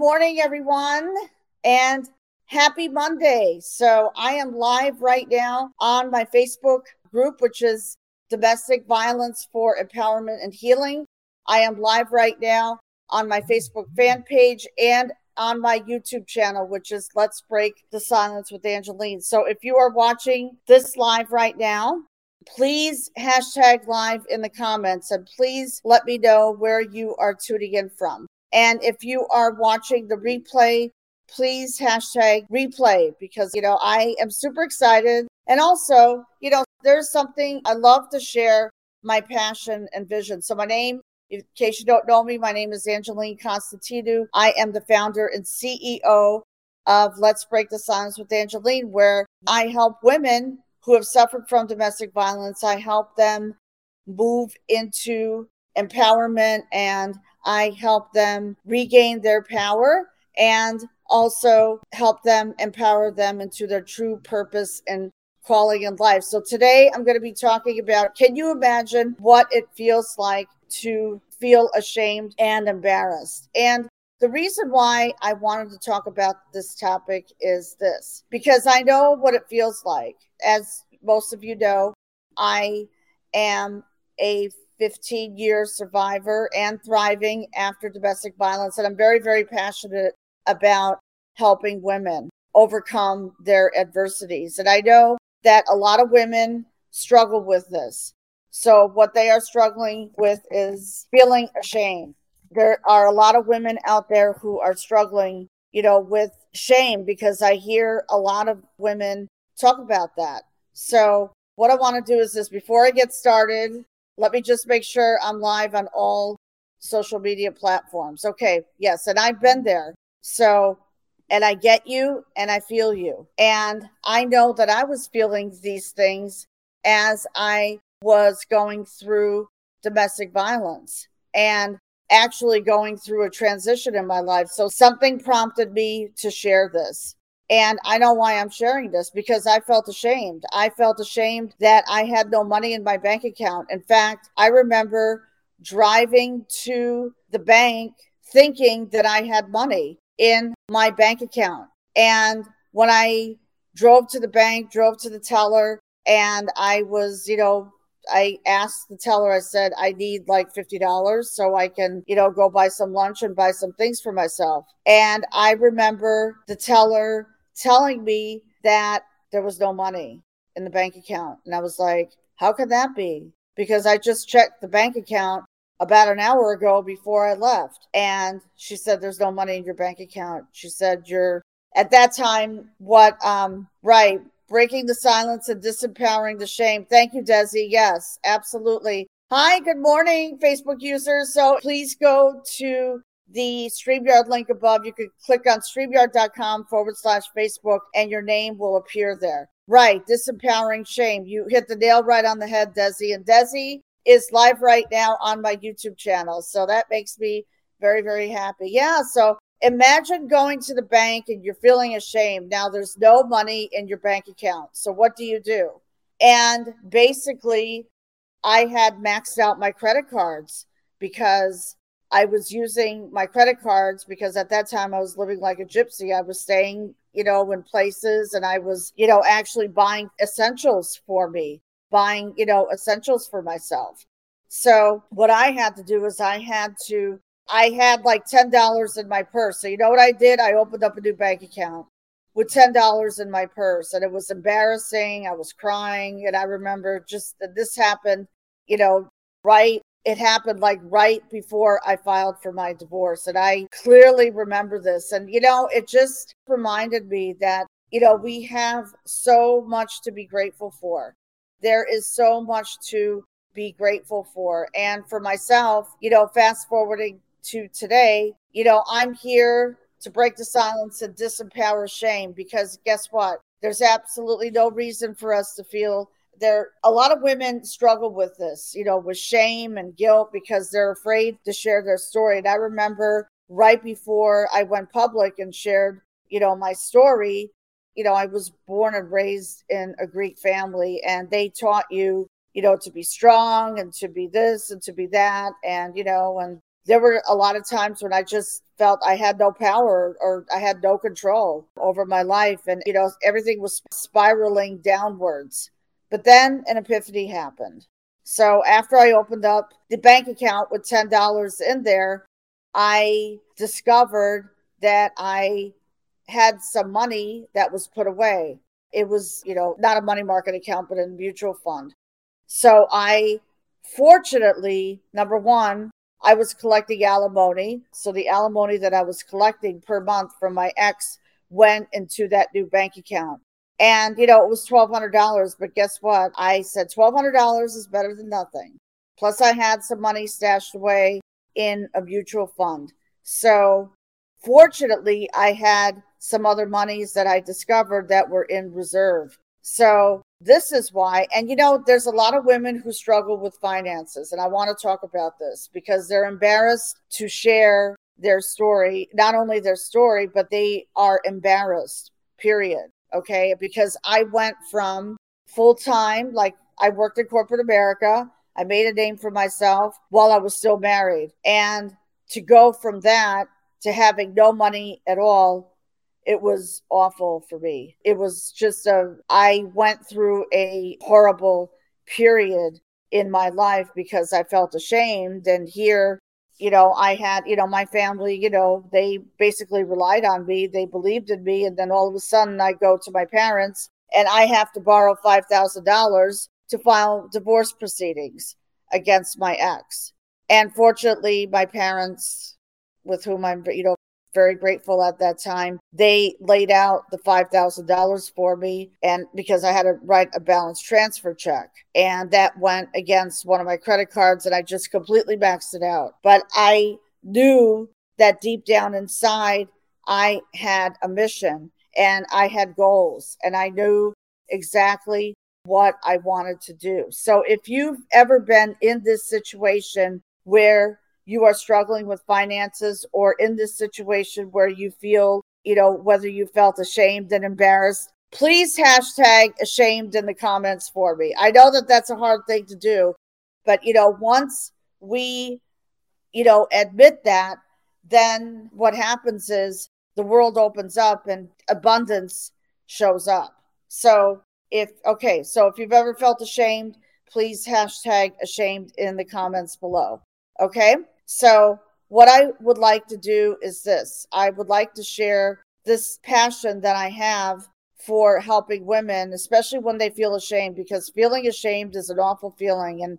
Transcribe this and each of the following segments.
morning, everyone, and happy Monday. So, I am live right now on my Facebook group, which is Domestic Violence for Empowerment and Healing. I am live right now on my Facebook fan page and on my YouTube channel, which is Let's Break the Silence with Angeline. So, if you are watching this live right now, please hashtag live in the comments and please let me know where you are tuning in from. And if you are watching the replay, please hashtag replay because, you know, I am super excited. And also, you know, there's something I love to share my passion and vision. So, my name, in case you don't know me, my name is Angeline Constantinou. I am the founder and CEO of Let's Break the Silence with Angeline, where I help women who have suffered from domestic violence. I help them move into empowerment and I help them regain their power and also help them empower them into their true purpose and calling in life. So today I'm going to be talking about can you imagine what it feels like to feel ashamed and embarrassed? And the reason why I wanted to talk about this topic is this because I know what it feels like. As most of you know, I am a 15 year survivor and thriving after domestic violence. And I'm very, very passionate about helping women overcome their adversities. And I know that a lot of women struggle with this. So, what they are struggling with is feeling ashamed. There are a lot of women out there who are struggling, you know, with shame because I hear a lot of women talk about that. So, what I want to do is this before I get started, let me just make sure I'm live on all social media platforms. Okay, yes, and I've been there. So, and I get you and I feel you. And I know that I was feeling these things as I was going through domestic violence and actually going through a transition in my life. So, something prompted me to share this. And I know why I'm sharing this because I felt ashamed. I felt ashamed that I had no money in my bank account. In fact, I remember driving to the bank thinking that I had money in my bank account. And when I drove to the bank, drove to the teller, and I was, you know, I asked the teller, I said, I need like $50 so I can, you know, go buy some lunch and buy some things for myself. And I remember the teller telling me that there was no money in the bank account. And I was like, how can that be? Because I just checked the bank account about an hour ago before I left. And she said, There's no money in your bank account. She said, You're at that time, what, um, right, breaking the silence and disempowering the shame. Thank you, Desi. Yes, absolutely. Hi, good morning, Facebook users. So please go to the StreamYard link above. You could click on StreamYard.com forward slash Facebook and your name will appear there. Right, disempowering shame. You hit the nail right on the head, Desi. And Desi is live right now on my YouTube channel. So that makes me very, very happy. Yeah. So imagine going to the bank and you're feeling ashamed. Now there's no money in your bank account. So what do you do? And basically, I had maxed out my credit cards because I was using my credit cards because at that time I was living like a gypsy. I was staying, you know, in places and I was, you know, actually buying essentials for me, buying, you know, essentials for myself. So what I had to do is I had to, I had like $10 in my purse. So you know what I did? I opened up a new bank account with $10 in my purse and it was embarrassing. I was crying. And I remember just that this happened, you know, right it happened like right before I filed for my divorce. And I clearly remember this. And, you know, it just reminded me that, you know, we have so much to be grateful for. There is so much to be grateful for. And for myself, you know, fast forwarding to today, you know, I'm here to break the silence and disempower shame because guess what? There's absolutely no reason for us to feel there a lot of women struggle with this, you know, with shame and guilt because they're afraid to share their story. And I remember right before I went public and shared, you know, my story, you know, I was born and raised in a Greek family and they taught you, you know, to be strong and to be this and to be that and, you know, and there were a lot of times when I just felt I had no power or I had no control over my life. And, you know, everything was spiraling downwards. But then an epiphany happened. So after I opened up the bank account with $10 in there, I discovered that I had some money that was put away. It was, you know, not a money market account, but a mutual fund. So I fortunately, number one, I was collecting alimony. So the alimony that I was collecting per month from my ex went into that new bank account. And, you know, it was $1,200. But guess what? I said $1,200 is better than nothing. Plus, I had some money stashed away in a mutual fund. So, fortunately, I had some other monies that I discovered that were in reserve. So, this is why, and you know, there's a lot of women who struggle with finances, and I want to talk about this because they're embarrassed to share their story, not only their story, but they are embarrassed, period. Okay. Because I went from full time, like I worked in corporate America, I made a name for myself while I was still married. And to go from that to having no money at all it was awful for me. It was just a, I went through a horrible period in my life because I felt ashamed. And here, you know, I had, you know, my family, you know, they basically relied on me, they believed in me. And then all of a sudden, I go to my parents and I have to borrow $5,000 to file divorce proceedings against my ex. And fortunately, my parents, with whom I'm, you know, very grateful at that time. They laid out the $5,000 for me and because I had to write a balance transfer check and that went against one of my credit cards and I just completely maxed it out. But I knew that deep down inside I had a mission and I had goals and I knew exactly what I wanted to do. So if you've ever been in this situation where you are struggling with finances or in this situation where you feel, you know, whether you felt ashamed and embarrassed, please hashtag ashamed in the comments for me. I know that that's a hard thing to do, but, you know, once we, you know, admit that, then what happens is the world opens up and abundance shows up. So, if, okay, so if you've ever felt ashamed, please hashtag ashamed in the comments below. Okay. So, what I would like to do is this I would like to share this passion that I have for helping women, especially when they feel ashamed, because feeling ashamed is an awful feeling. And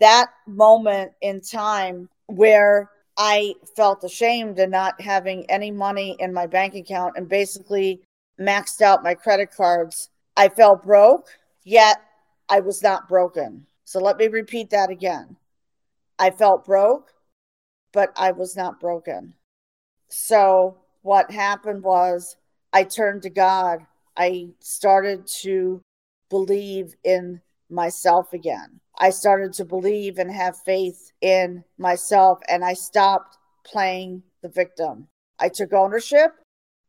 that moment in time where I felt ashamed and not having any money in my bank account and basically maxed out my credit cards, I felt broke, yet I was not broken. So let me repeat that again. I felt broke, but I was not broken. So what happened was I turned to God. I started to believe in myself again. I started to believe and have faith in myself, and I stopped playing the victim. I took ownership.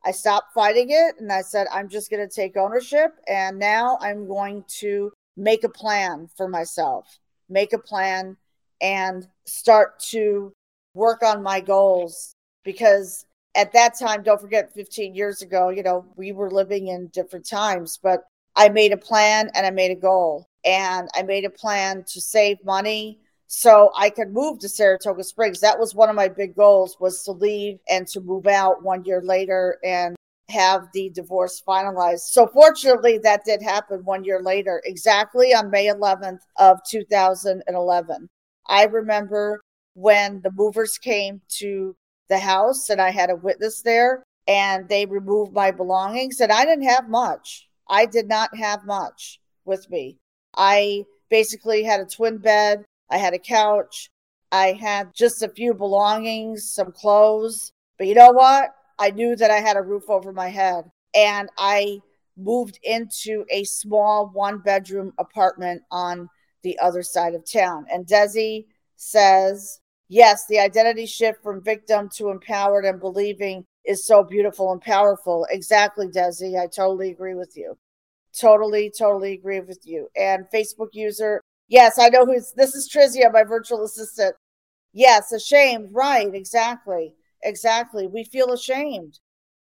I stopped fighting it, and I said, I'm just going to take ownership. And now I'm going to make a plan for myself, make a plan, and start to work on my goals because at that time, don't forget 15 years ago, you know, we were living in different times, but I made a plan and I made a goal. And I made a plan to save money so I could move to Saratoga Springs. That was one of my big goals was to leave and to move out one year later and have the divorce finalized. So fortunately that did happen one year later, exactly on May 11th of 2011. I remember when the movers came to the house and I had a witness there and they removed my belongings and I didn't have much. I did not have much with me. I basically had a twin bed, I had a couch, I had just a few belongings, some clothes. But you know what? I knew that I had a roof over my head and I moved into a small one bedroom apartment on the other side of town. And Desi says yes, the identity shift from victim to empowered and believing is so beautiful and powerful. Exactly, Desi. I totally agree with you. Totally, totally agree with you. And Facebook user, yes, I know who's this is Trizia, my virtual assistant. Yes, ashamed. Right. Exactly. Exactly. We feel ashamed.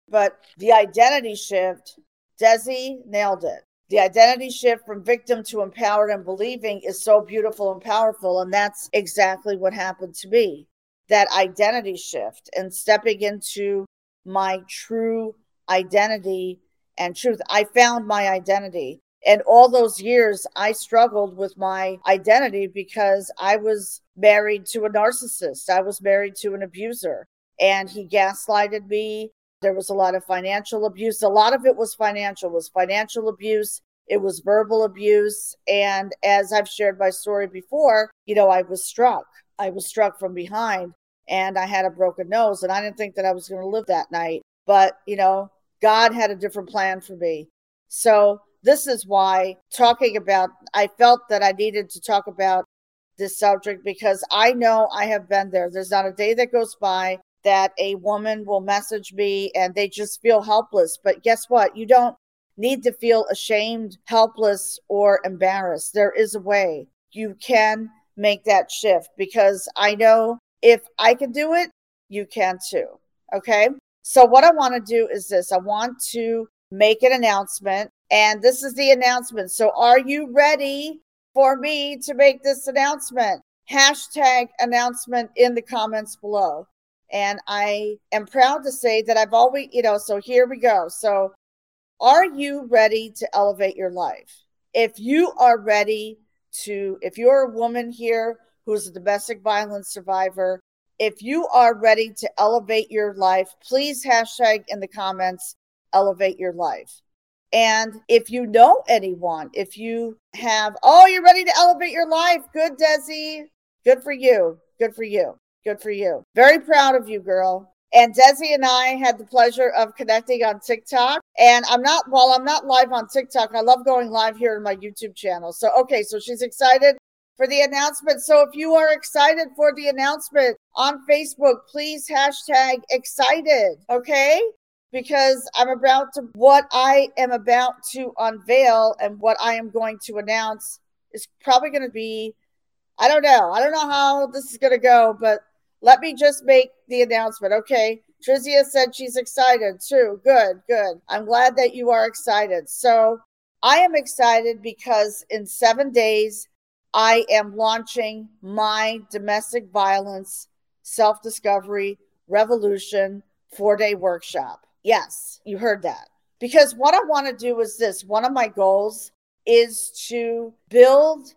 But the identity shift, Desi nailed it. The identity shift from victim to empowered and believing is so beautiful and powerful. And that's exactly what happened to me that identity shift and stepping into my true identity and truth. I found my identity. And all those years, I struggled with my identity because I was married to a narcissist. I was married to an abuser, and he gaslighted me. There was a lot of financial abuse. A lot of it was financial, it was financial abuse. It was verbal abuse. And as I've shared my story before, you know, I was struck. I was struck from behind and I had a broken nose. And I didn't think that I was going to live that night. But, you know, God had a different plan for me. So this is why talking about, I felt that I needed to talk about this subject because I know I have been there. There's not a day that goes by that a woman will message me and they just feel helpless. But guess what? You don't need to feel ashamed, helpless, or embarrassed. There is a way you can make that shift because I know if I can do it, you can too. Okay. So, what I want to do is this I want to make an announcement, and this is the announcement. So, are you ready for me to make this announcement? Hashtag announcement in the comments below. And I am proud to say that I've always, you know, so here we go. So, are you ready to elevate your life? If you are ready to, if you're a woman here who's a domestic violence survivor, if you are ready to elevate your life, please hashtag in the comments, elevate your life. And if you know anyone, if you have, oh, you're ready to elevate your life. Good, Desi. Good for you. Good for you. Good for you. Very proud of you, girl. And Desi and I had the pleasure of connecting on TikTok. And I'm not, while I'm not live on TikTok, I love going live here in my YouTube channel. So, okay, so she's excited for the announcement. So if you are excited for the announcement on Facebook, please hashtag excited, okay? Because I'm about to, what I am about to unveil and what I am going to announce is probably going to be, I don't know. I don't know how this is going to go, but let me just make the announcement, okay? Trizia said she's excited too. Good, good. I'm glad that you are excited. So I am excited because in seven days, I am launching my domestic violence self discovery revolution four day workshop. Yes, you heard that. Because what I want to do is this one of my goals is to build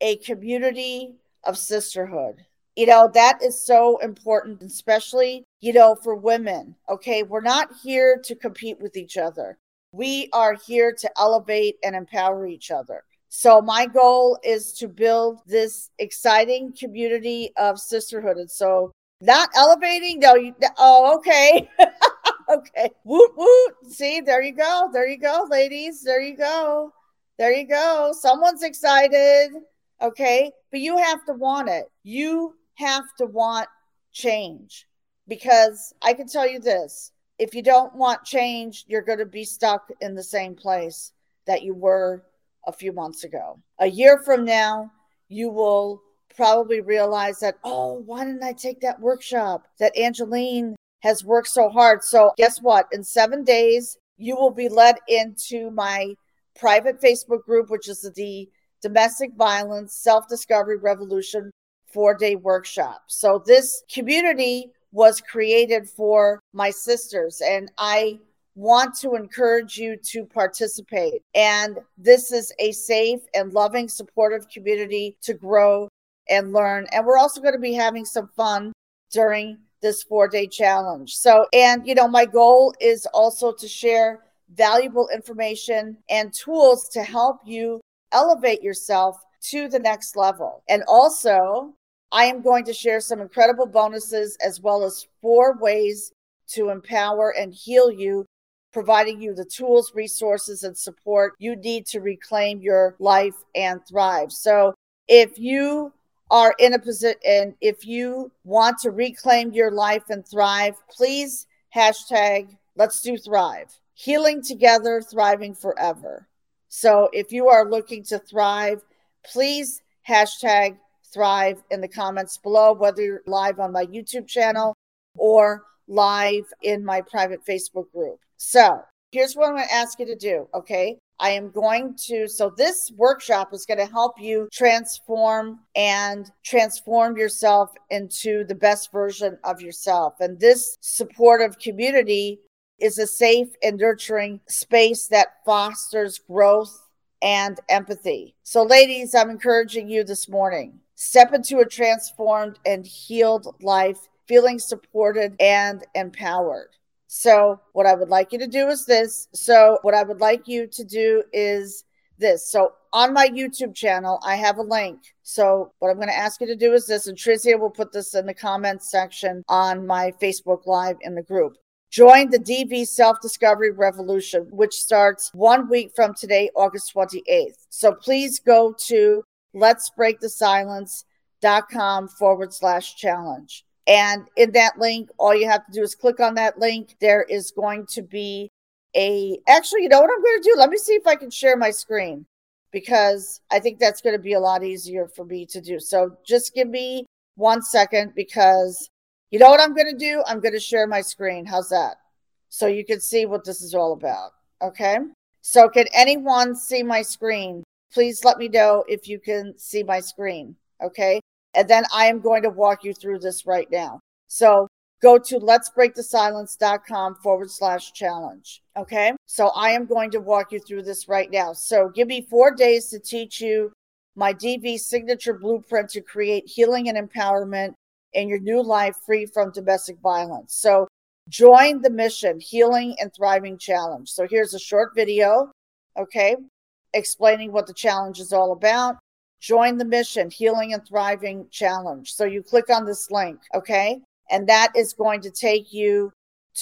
a community of sisterhood. You know, that is so important, especially, you know, for women. Okay. We're not here to compete with each other. We are here to elevate and empower each other. So my goal is to build this exciting community of sisterhood. And so not elevating, no, you, oh, okay. okay. Woot woot. See, there you go. There you go, ladies. There you go. There you go. Someone's excited. Okay. But you have to want it. You have to want change because I can tell you this if you don't want change, you're going to be stuck in the same place that you were a few months ago. A year from now, you will probably realize that, oh, why didn't I take that workshop that Angeline has worked so hard? So, guess what? In seven days, you will be led into my private Facebook group, which is the Domestic Violence Self Discovery Revolution four day workshop. So, this community was created for my sisters, and I want to encourage you to participate. And this is a safe and loving, supportive community to grow and learn. And we're also going to be having some fun during this four day challenge. So, and you know, my goal is also to share valuable information and tools to help you elevate yourself to the next level. And also, I am going to share some incredible bonuses as well as four ways to empower and heal you providing you the tools, resources, and support you need to reclaim your life and thrive. So, if you are in a position and if you want to reclaim your life and thrive, please hashtag let's do thrive. Healing together, thriving forever. So, if you are looking to thrive, please hashtag thrive in the comments below, whether you're live on my YouTube channel or live in my private Facebook group. So here's what I'm going to ask you to do. Okay. I am going to, so this workshop is going to help you transform and transform yourself into the best version of yourself. And this supportive community is a safe and nurturing space that fosters growth and empathy. So, ladies, I'm encouraging you this morning step into a transformed and healed life, feeling supported and empowered. So, what I would like you to do is this. So, what I would like you to do is this. So, on my YouTube channel, I have a link. So, what I'm going to ask you to do is this, and Trizia will put this in the comments section on my Facebook Live in the group. Join the DV Self Discovery Revolution, which starts one week from today, August 28th. So, please go to let's break the silence.com forward slash challenge. And in that link, all you have to do is click on that link. There is going to be a, actually, you know what I'm going to do? Let me see if I can share my screen because I think that's going to be a lot easier for me to do. So just give me one second because you know what I'm going to do? I'm going to share my screen. How's that? So you can see what this is all about. Okay. So can anyone see my screen? Please let me know if you can see my screen. Okay. And then I am going to walk you through this right now. So go to let's break the silence.com forward slash challenge. Okay. So I am going to walk you through this right now. So give me four days to teach you my DV signature blueprint to create healing and empowerment in your new life free from domestic violence. So join the mission, Healing and Thriving Challenge. So here's a short video. Okay. Explaining what the challenge is all about. Join the mission, Healing and Thriving Challenge. So you click on this link, okay? And that is going to take you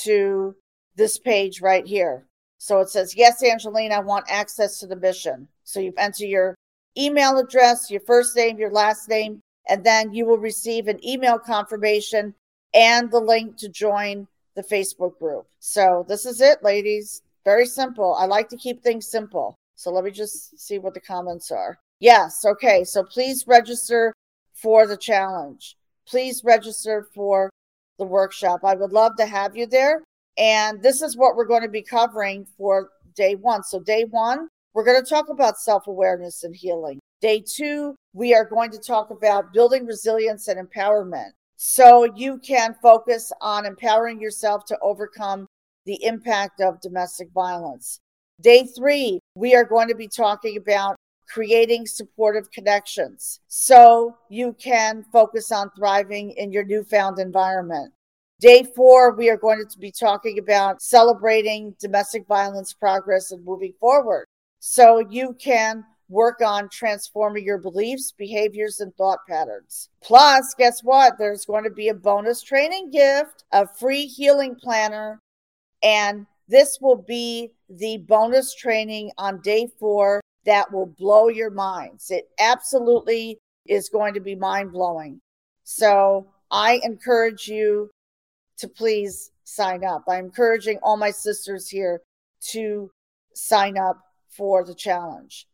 to this page right here. So it says, Yes, Angeline, I want access to the mission. So you enter your email address, your first name, your last name, and then you will receive an email confirmation and the link to join the Facebook group. So this is it, ladies. Very simple. I like to keep things simple. So let me just see what the comments are. Yes. Okay. So please register for the challenge. Please register for the workshop. I would love to have you there. And this is what we're going to be covering for day one. So, day one, we're going to talk about self awareness and healing. Day two, we are going to talk about building resilience and empowerment. So, you can focus on empowering yourself to overcome the impact of domestic violence. Day three, we are going to be talking about creating supportive connections so you can focus on thriving in your newfound environment. Day four, we are going to be talking about celebrating domestic violence progress and moving forward so you can work on transforming your beliefs, behaviors, and thought patterns. Plus, guess what? There's going to be a bonus training gift, a free healing planner, and this will be the bonus training on day four that will blow your minds. It absolutely is going to be mind blowing. So I encourage you to please sign up. I'm encouraging all my sisters here to sign up for the challenge.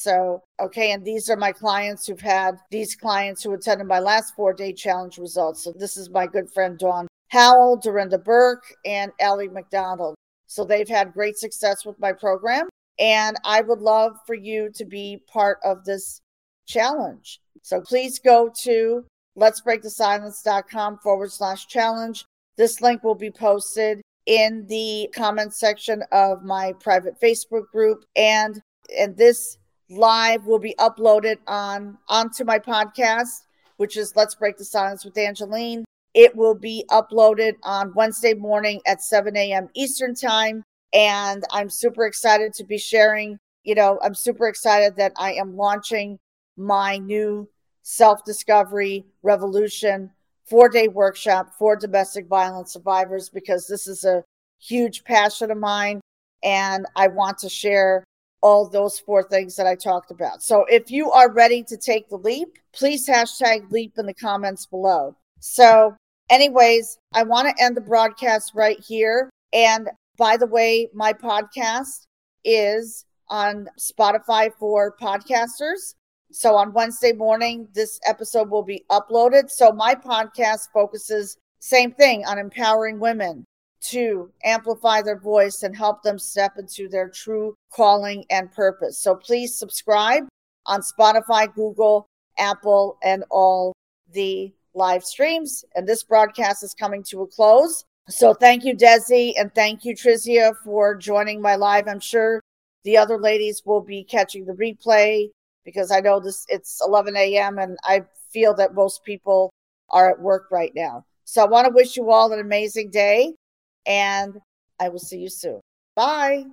So, okay, and these are my clients who've had these clients who attended my last four day challenge results. So, this is my good friend Dawn Howell, Dorinda Burke, and Ellie McDonald. So, they've had great success with my program. And I would love for you to be part of this challenge. So please go to let's break the silence.com forward slash challenge. This link will be posted in the comments section of my private Facebook group. And and this live will be uploaded on onto my podcast, which is Let's Break the Silence with Angeline. It will be uploaded on Wednesday morning at 7 a.m. Eastern Time. And I'm super excited to be sharing. You know, I'm super excited that I am launching my new self discovery revolution four day workshop for domestic violence survivors because this is a huge passion of mine. And I want to share all those four things that I talked about. So if you are ready to take the leap, please hashtag leap in the comments below. So, anyways, I want to end the broadcast right here. And by the way, my podcast is on Spotify for podcasters. So on Wednesday morning, this episode will be uploaded. So my podcast focuses same thing on empowering women to amplify their voice and help them step into their true calling and purpose. So please subscribe on Spotify, Google, Apple, and all the live streams. And this broadcast is coming to a close. So thank you, Desi, and thank you, Trizia, for joining my live. I'm sure the other ladies will be catching the replay because I know this it's 11 a.m. and I feel that most people are at work right now. So I want to wish you all an amazing day and I will see you soon. Bye.